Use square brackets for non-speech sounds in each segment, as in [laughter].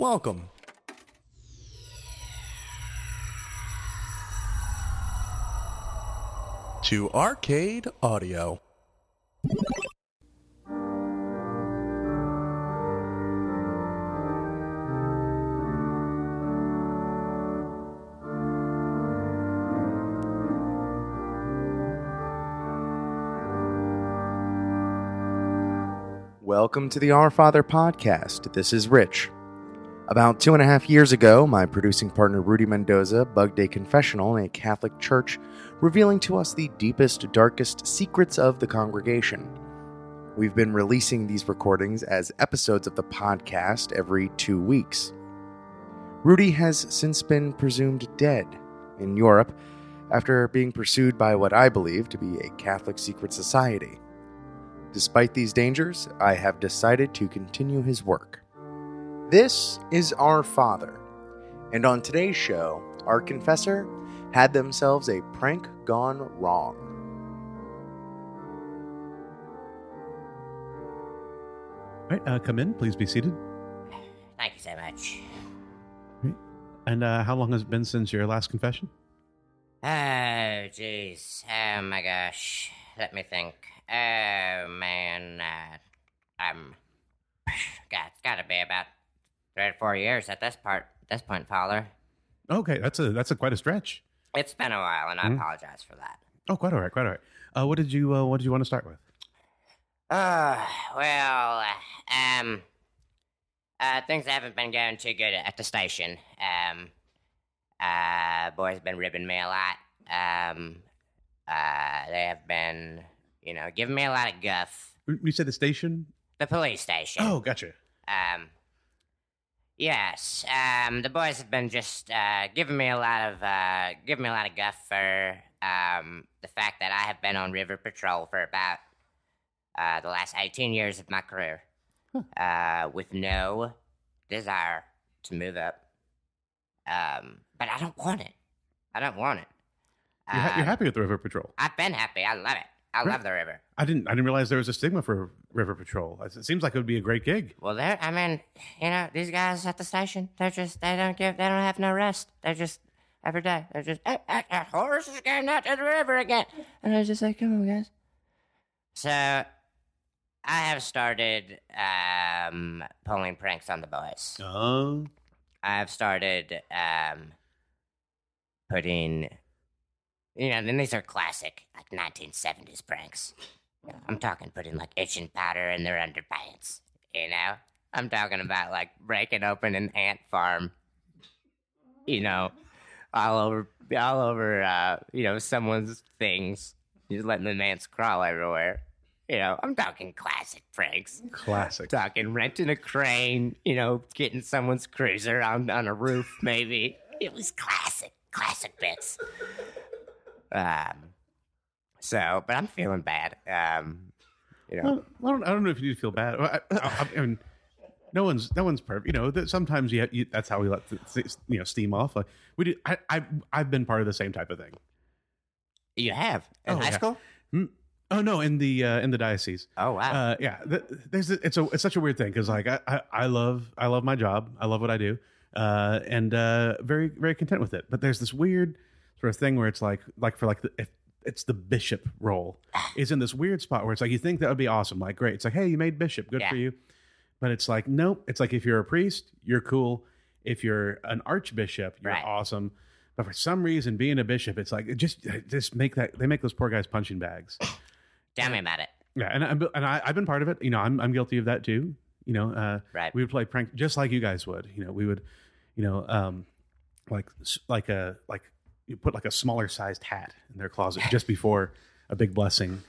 Welcome. To Arcade Audio. Welcome to the Our Father podcast. This is Rich. About two and a half years ago, my producing partner Rudy Mendoza bugged a confessional in a Catholic church, revealing to us the deepest, darkest secrets of the congregation. We've been releasing these recordings as episodes of the podcast every two weeks. Rudy has since been presumed dead in Europe after being pursued by what I believe to be a Catholic secret society. Despite these dangers, I have decided to continue his work. This is Our Father, and on today's show, our confessor had themselves a prank gone wrong. All right, uh, come in. Please be seated. Thank you so much. And uh, how long has it been since your last confession? Oh, jeez. Oh, my gosh. Let me think. Oh, man. Uh, um, [sighs] God, it's got to be about three or four years at this part, this point, Father. Okay, that's a that's a quite a stretch. It's been a while, and I Hmm. apologize for that. Oh, quite all right, quite all right. Uh, what did you uh, What did you want to start with? Uh, well, um, uh, things haven't been going too good at the station. Um, uh, boys have been ribbing me a lot. Um, uh, they have been, you know, giving me a lot of guff. You said the station. The police station. Oh, gotcha. Um, yes. Um, the boys have been just uh, giving me a lot of uh, giving me a lot of guff for um, the fact that I have been on river patrol for about uh, the last eighteen years of my career, uh, with no desire to move up. Um, but I don't want it. I don't want it. You're, ha- you're Um, happy with the River Patrol. I've been happy. I love it. I love the river. I didn't I didn't realize there was a stigma for River Patrol. It seems like it would be a great gig. Well, they're, I mean, you know, these guys at the station, they're just, they don't give, they don't have no rest. They're just, every day, they're just, hey, hey, hey, Horace is going out to the river again. And I was just like, come on, guys. So, I have started um, pulling pranks on the boys. Oh, I have started um, putting, you know, and these are classic, like 1970s pranks. You know, I'm talking putting like itching powder in their underpants. You know, I'm talking about like breaking open an ant farm. You know, all over, all over, uh, you know, someone's things. Just letting the ants crawl everywhere. You know, I'm talking classic pranks classic. talking renting a crane, you know, getting someone's cruiser on on a roof, maybe. It was classic, classic bits. Um, so, but I'm feeling bad. Um, you know, Well, I don't, I don't know if you need to feel bad. I, I, I mean, no one's no one's perfect. You know, that sometimes you, you that's how we let the, you know steam off. Like we did. I, I I've been part of the same type of thing. you have in Oh, high yeah. school. Oh no, in the uh, in the diocese. Oh wow, Uh, yeah, there's a, it's a it's such a weird thing because like I, I I love I love my job. I love what I do, uh, and uh, very very content with it. But there's this weird sort of thing where it's like like for like the, if it's the bishop role is in this weird spot where it's like you think that would be awesome, like great. It's like hey, you made bishop, good Yeah. for you. But it's like nope. It's like if you're a priest, you're cool. If you're an archbishop, you're Right. awesome. But for some reason, being a bishop, it's like just just make that they make those poor guys punching bags. [laughs] tell me at it. Yeah, and I'm, and I, I've been part of it. You know, I'm I'm guilty of that too. You know, uh, Right. we would play prank just like you guys would. You know, we would, you know, um, like like a like you put like a smaller sized hat in their closet [laughs] just before a big blessing.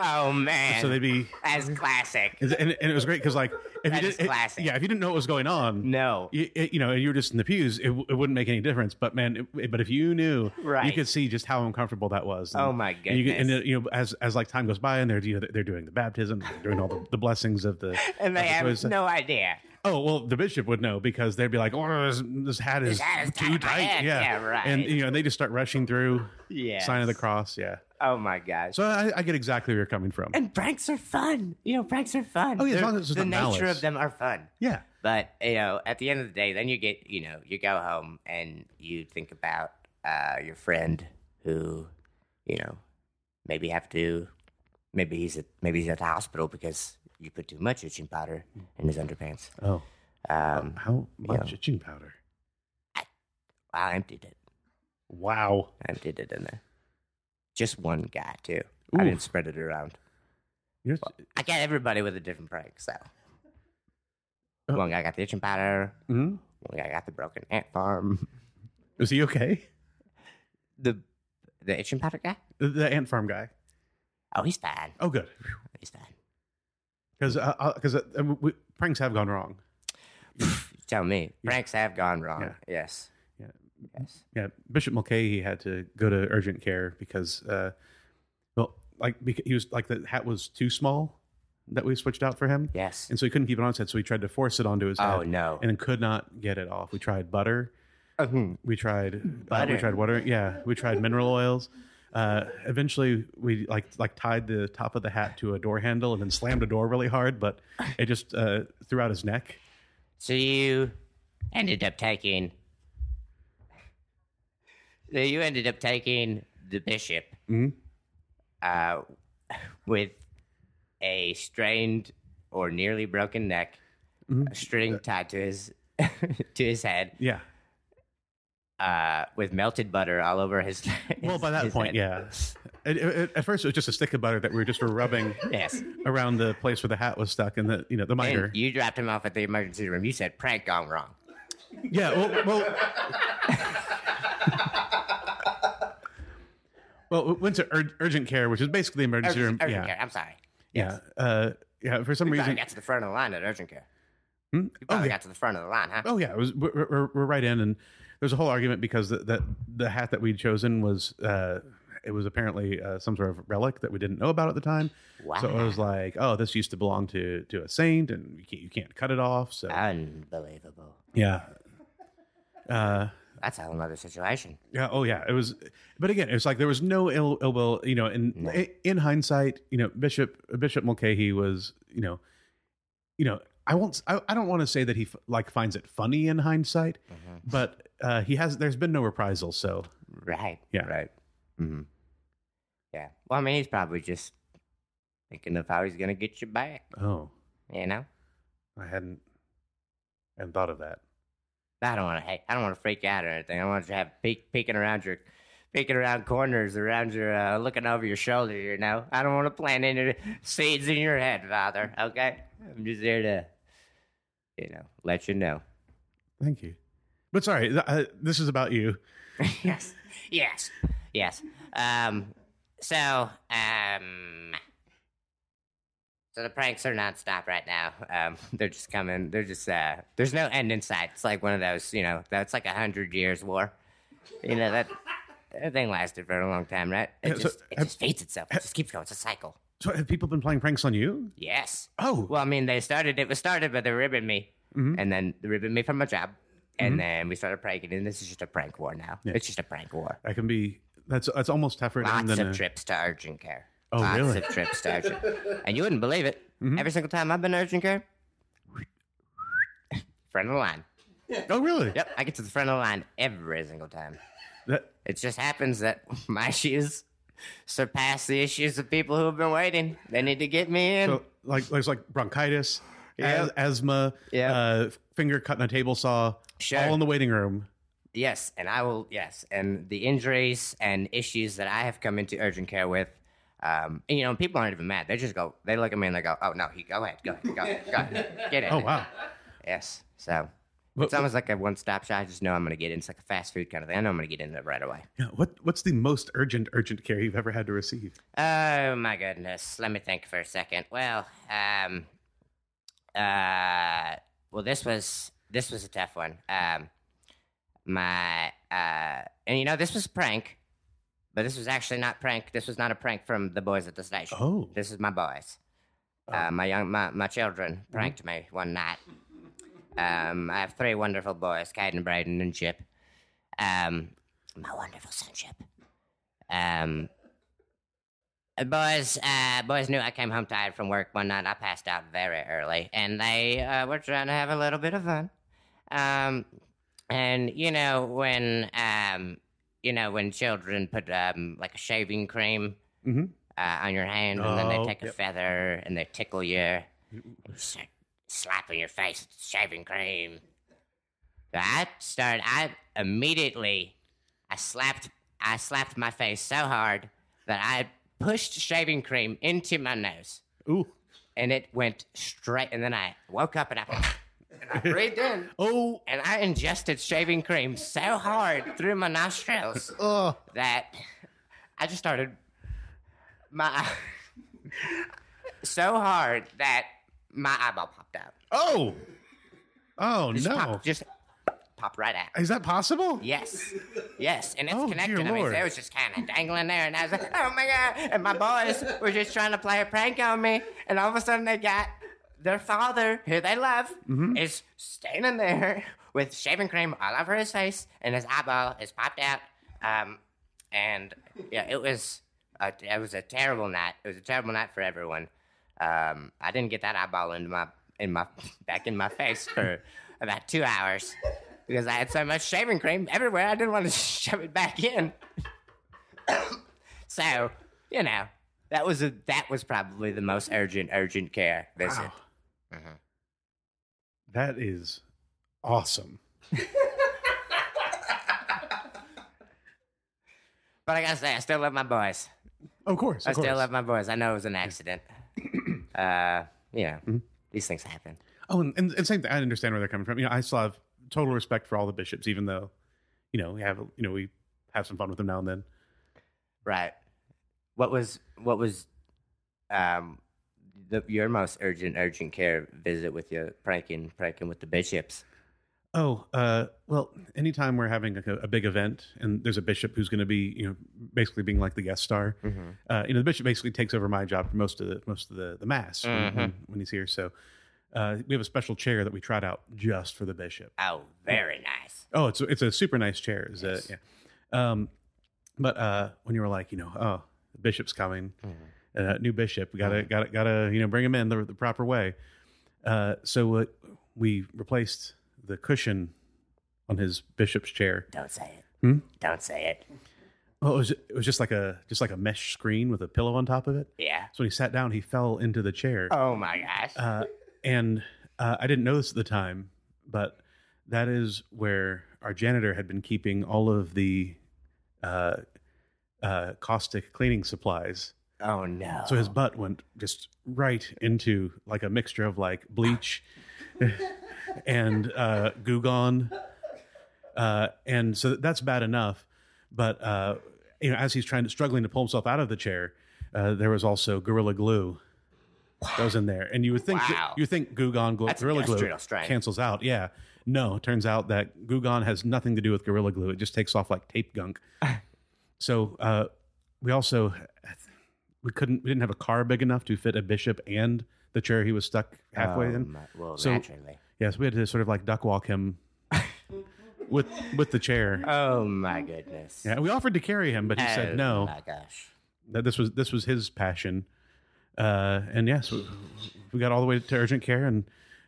Oh man, So they'd be, as classic. and, and it was great because like if That you did, classic. yeah, if you didn't know what was going on, No, you, it- you know, and you were just in the pews, it, it wouldn't make any difference. But man, it, but if you knew, right. you could see just how uncomfortable that was. Oh, my And, you, and goodness. uh, you know, as as like time goes by, and they're you know they're doing the baptism, they're doing all the, the blessings of the. [laughs] and they the have no idea. Oh well, the bishop would know because they'd be like, "Oh, this, this hat is hat is too tight tight." Yeah. Yeah, right. And you know, they just start rushing through Yeah, sign of the cross. Yeah. Oh my gosh. So I, I get exactly where you're coming from. and pranks are fun. You know, pranks are fun. Oh, yeah, as long as the nature malice. of them are fun. yeah. but you know, at the end of the day, then you get you know you go home and you think about uh, your friend who you know maybe have to maybe he's at maybe he's at the hospital because you put too much itching powder in his underpants. Oh, Um, how much yeah. itching powder? I emptied it. Wow. I emptied it in there. Just one guy too. I didn't spread it around. You're, I got everybody with a different prank. So Uh, one guy got the itching powder. Mhm. One guy got the broken ant farm. [laughs] Is he okay? The the itching powder guy. The, the ant farm guy. Oh, he's fine. Oh, good. He's fine. Because because uh, uh, we- pranks have gone wrong. Tell me. Pranks have gone wrong. Yeah. Yes. Yeah. Yes. Yeah, Bishop Mulcahy had to go to urgent care because, uh, well, like he was like the hat was too small that we switched out for him, Yes. and so he couldn't keep it on his head. So he tried to force it onto his head. Oh no. and could not get it off. We tried butter. Mhm. We tried uh, Butter? we tried water. Yeah, we tried mineral oils. Uh, eventually, we like like tied the top of the hat to a door handle and then slammed the door really hard, but it just uh, threw out his neck. So you ended up taking. So you ended up taking the bishop, Mhm. uh, with a strained or nearly broken neck, Mhm. a string tied to his [laughs] to his head, Yeah. Uh, with melted butter all over his. [laughs] Well, by that point, head. yeah. It, it, at first, it was just a stick of butter that we were just rubbing Yes. around the place where the hat was stuck, and the you know the miter. And you dropped him off at the emergency room. You said prank gone wrong. Yeah, well, well, well, we went to ur- urgent care, which is basically the emergency Urgent, room. urgent yeah, care. I'm sorry. yeah, uh, yeah. For some probably reason, got to the front of the line at urgent care. Hmm? You oh probably yeah, got to the front of the line, huh? oh yeah. It was we're, we're, we're right in, and there's a whole argument because the, the the hat that we'd chosen was uh, it was apparently uh, some sort of relic that we didn't know about at the time. Wow. So it was like, oh, this used to belong to to a saint, and you can't, you can't cut it off. So Unbelievable. yeah. Uh, That's a whole other situation. Yeah. Oh, yeah. It was, but again, it was like there was no ill, ill will. You know, in No. in hindsight, you know, Bishop Bishop Mulcahy was, you know, you know, I won't. I, I don't want to say that he f- like finds it funny in hindsight, Mhm. but uh, he has. There's been no reprisal, so Right. Yeah. Right. hmm Yeah. Well, I mean, he's probably just thinking of how he's going to get you back, oh, you know? I hadn't hadn't thought of that. I don't want to, hey, I don't want to freak out or anything. I want you to have peek, peeking around your, peeking around corners, around your, uh, looking over your shoulder, you know? I don't want to plant any seeds in your head, Father, okay? I'm just here to, you know, let you know. Thank you. But sorry, th- uh, this is about you. [laughs] yes, yes, yes. Um, so, um, so the pranks are nonstop right now. Um, [laughs] they're just coming. They're just uh, there's no end in sight. It's like one of those, you know, that's like a hundred years war. You know that that thing lasted for a long time, right? It Yeah, so just it have- just feeds itself. It just keeps going. It's a cycle. So have people been playing pranks on you? Yes. Oh, Well, I mean, they started. It was started by the ribbing me, Mhm. and then the ribbing me from my job, and then we started pranking. And this is just a prank war now. Yeah. It's just a prank war. that can be. That's that's almost tougher Lots than of a, trips to urgent care. Oh, Lots really? of trips to urgent. [laughs] and you wouldn't believe it. Mhm. Every single time I've been to urgent care, [laughs] front of the line. Oh, really? Yep, I get to the front of the line every single time. That, It just happens that [laughs] my issues surpass the issues of people who have been waiting. They need to get me in. So like there's like bronchitis, Yeah. as- asthma, Yeah. uh, finger cut a table saw, Sure. all in the waiting room. Yes, and I will. Yes, and the injuries and issues that I have come into urgent care with, um, and, you know, people aren't even mad. They just go. They look at me and they go, "Oh no, he go ahead, go ahead, go ahead, go ahead, get in." Oh wow! Yes. So it's almost like a one-stop shop. I just know I'm going to get in. It's like a fast food kind of thing. I know I'm going to get in there right away. yeah, what what's the most urgent urgent care you've ever had to receive? Oh my goodness. Let me think for a second. Well, um, uh, well, this was this was a tough one. Um, my uh, and you know this was a prank, but this was actually not prank. This was not a prank from the boys at the station. Oh, This is my boys. Uh, my young, my, my children pranked me one night. Um, I have three wonderful boys, Caden, Braden, and Chip. Um, my wonderful son, Chip. Um, boys, uh, boys knew I came home tired from work one night. I passed out very early, and they uh, were trying to have a little bit of fun. Um, and you know when um, you know when children put um, like a shaving cream Mhm. uh, on your hand, and then they Oh, take a yep. feather and they tickle you, and you start slapping your face with shaving cream. I started. I immediately, I slapped. I slapped my face so hard that I pushed shaving cream into my nose, Ooh. and it went straight. And then I woke up and I, and I breathed in, [laughs] Oh. and I ingested shaving cream so hard through my nostrils [laughs] Oh. that I just started my [laughs] so hard that my eyeball popped out. Oh. Oh Just no. popped, just popped right out. Is that possible? Yes, yes, and it's Oh, connected. dear I mean, Lord. it was just kind of dangling there, and I was like, "Oh my god!" And my boys were just trying to play a prank on me, and all of a sudden they got their father, who they love, Mm-hmm. is standing there with shaving cream all over his face, and his eyeball is popped out. Um, and yeah, it was a, it was a terrible night. It was a terrible night for everyone. Um, I didn't get that eyeball into my in my back in my face for [laughs] about two hours because I had so much shaving cream everywhere. I didn't want to [laughs] shove it back in. [coughs] so, you know, that was a that was probably the most urgent urgent care visit. That is awesome. [laughs] But I gotta say, I still love my boys. Of course. I Of course. still love my boys. I know it was an accident. uh, you know, Mm-hmm. these things happen. Oh, and, and, and same thing. I understand where they're coming from. You know, I still have total respect for all the bishops, even though, you know, we have you know we have some fun with them now and then. Right. What was what was um the, your most urgent urgent care visit with your pranking pranking with the bishops? Oh, uh, well, anytime we're having like a, a big event and there's a bishop who's going to be, you know, basically being like the guest star, uh, you know, the bishop basically takes over my job for most of the most of the the mass when, when, when he's here. So uh, we have a special chair that we tried out just for the bishop. Oh, very nice. Oh, it's a, it's a super nice chair. Is yeah. Um, but uh, when you were like, you know, oh, the bishop's coming, uh, new bishop, we gotta gotta gotta you know bring him in the, the proper way. Uh, so uh, we replaced the cushion on his bishop's chair. Don't say it. Hmm? Don't say it. Well, it was it was just like a just like a mesh screen with a pillow on top of it. Yeah. So when he sat down, he fell into the chair. Oh my gosh. Uh, and uh, I didn't notice at the time, but that is where our janitor had been keeping all of the uh, uh, caustic cleaning supplies. oh no. So his butt went just right into like a mixture of like bleach [laughs] and uh, Goo Gone. Uh, and so that's bad enough. But, uh, you know, as he's trying to struggling to pull himself out of the chair, uh, there was also Gorilla Glue was in there. And you would think, Wow. you think Glue, That's Gorilla Glue strength. cancels out. Yeah. No, it turns out that Goo Gone has nothing to do with Gorilla Glue. It just takes off like tape gunk. [laughs] so uh, we also we couldn't we didn't have a car big enough to fit a bishop and the chair he was stuck halfway Oh, in. well, So- naturally. Yes, we had to sort of like duck walk him [laughs] with with the chair. Oh my goodness. Yeah, we offered to carry him, but he oh, said no. my gosh. That this was this was his passion. Uh, and yes, we, we got all the way to urgent care, and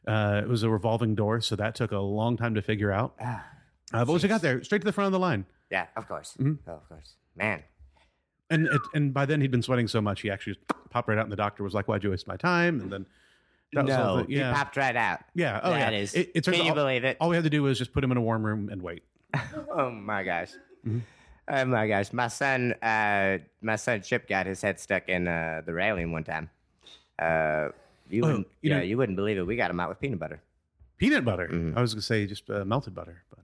uh, it was a revolving door, so that took a long time to figure out. Ah, Uh, but once we got there, straight to the front of the line, yeah, of course. Mm-hmm. Oh, of course. Man. and it, and by then he'd been sweating so much he actually just popped right out, and the doctor was like, "Why'd you waste my time?" And then that was all no, the- he popped right out. yeah, oh That yeah. is- It, it can you out- believe it? All we had to do was just put him in a warm room and wait. [laughs] Oh my gosh. Mm-hmm. Oh my gosh. My son uh my son Chip got his head stuck in uh the railing one time. Uh you Oh, wouldn't you yeah, know- you wouldn't believe it. We got him out with peanut butter. Peanut butter. Mhm. I was gonna say just uh, melted butter, but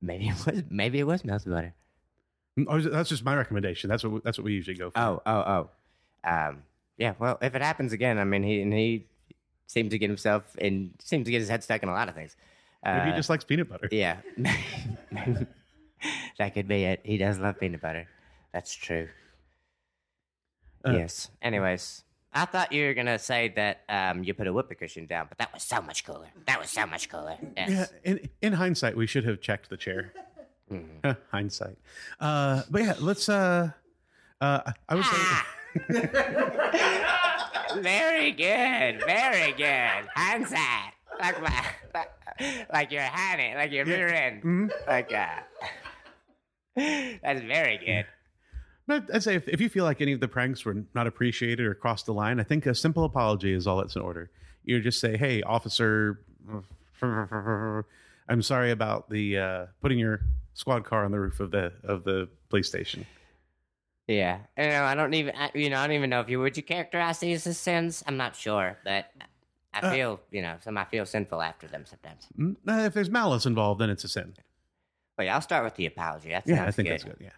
Maybe it was maybe it was melted butter. Mm, was- that's just my recommendation. That's what we, that's what we usually go for. Oh, oh, oh. Um yeah, well if it happens again, I mean he and he seems to get himself and seems to get his head stuck in a lot of things. Uh, Maybe he just likes peanut butter. Yeah. [laughs] [laughs] [laughs] that could be it. He does love peanut butter. That's true. Uh, yes. Anyways, I thought you were gonna say that um, you put a whoopee cushion down, but that was so much cooler. That was so much cooler. Yes. Yeah, in, in hindsight, we should have checked the chair. Mm-hmm. hindsight. Uh, but yeah, let's. Uh, Uh, I- would say. Ah. [laughs] very good, very good. Hindsight, like my, like, like your hand, like your rear end, Mhm. like uh. [laughs] That's very good. But I'd say if, if you feel like any of the pranks were not appreciated or crossed the line, I think a simple apology is all that's in order. You just say, "Hey, officer, I'm sorry about the uh, putting your squad car on the roof of the of the police station." Yeah, you know, I don't even, I, you know, I don't even know if you would you characterize these as sins. I'm not sure, but I Uh, feel, you know, some I feel sinful after them sometimes. Mm, uh, If there's malice involved, then it's a sin. But yeah, I'll start with the apology. That Yeah, I think good. that's good. Yeah.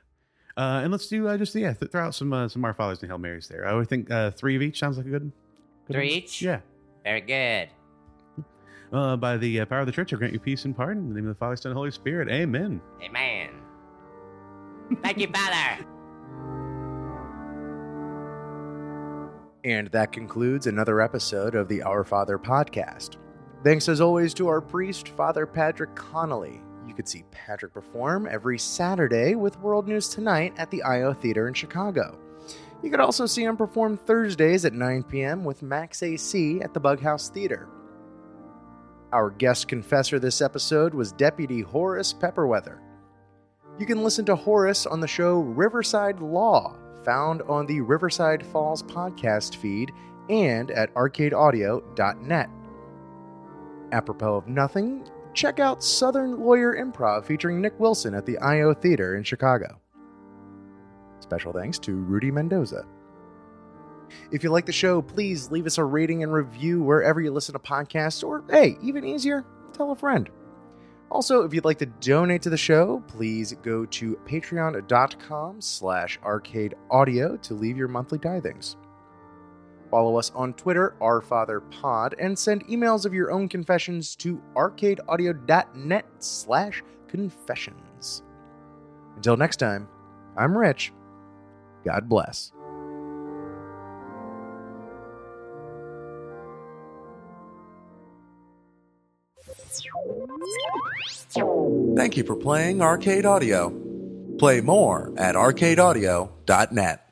Uh, and let's do uh, just yeah, th- throw out some uh, some Our Fathers and Hail Marys there. I would think uh, three of each sounds like a good. good Three number. each? Yeah. Very good. Uh, by the uh, power of the Church, I grant you peace and pardon. In the name of the Father, Son, and Holy Spirit. Amen. Amen. Thank you, Father. [laughs] And that concludes another episode of the Our Father podcast. Thanks as always to our priest, Father Patrick Connolly. You could see Patrick perform every Saturday with World News Tonight at the IO Theater in Chicago. You could also see him perform Thursdays at 9 p.m. with Max AC at the Bughouse Theater. Our guest confessor this episode was Deputy Horace Pepperweather. You can listen to Horace on the show Riverside Law, found on the Riverside Falls podcast feed and at arcadeaudio.net. Apropos of nothing, check out Southern Lawyer Improv featuring Nick Wilson at the IO Theater in Chicago. Special thanks to Rudy Mendoza. If you like the show, please leave us a rating and review wherever you listen to podcasts, or hey, even easier, tell a friend. Also, if you'd like to donate to the show, please go to patreon.com slash arcadeaudio to leave your monthly tithings. Follow us on Twitter, ourfatherpod, and send emails of your own confessions to arcadeaudio.net slash confessions. Until next time, I'm Rich. God bless. Thank you for playing Arcade Audio. Play more at arcadeaudio.net.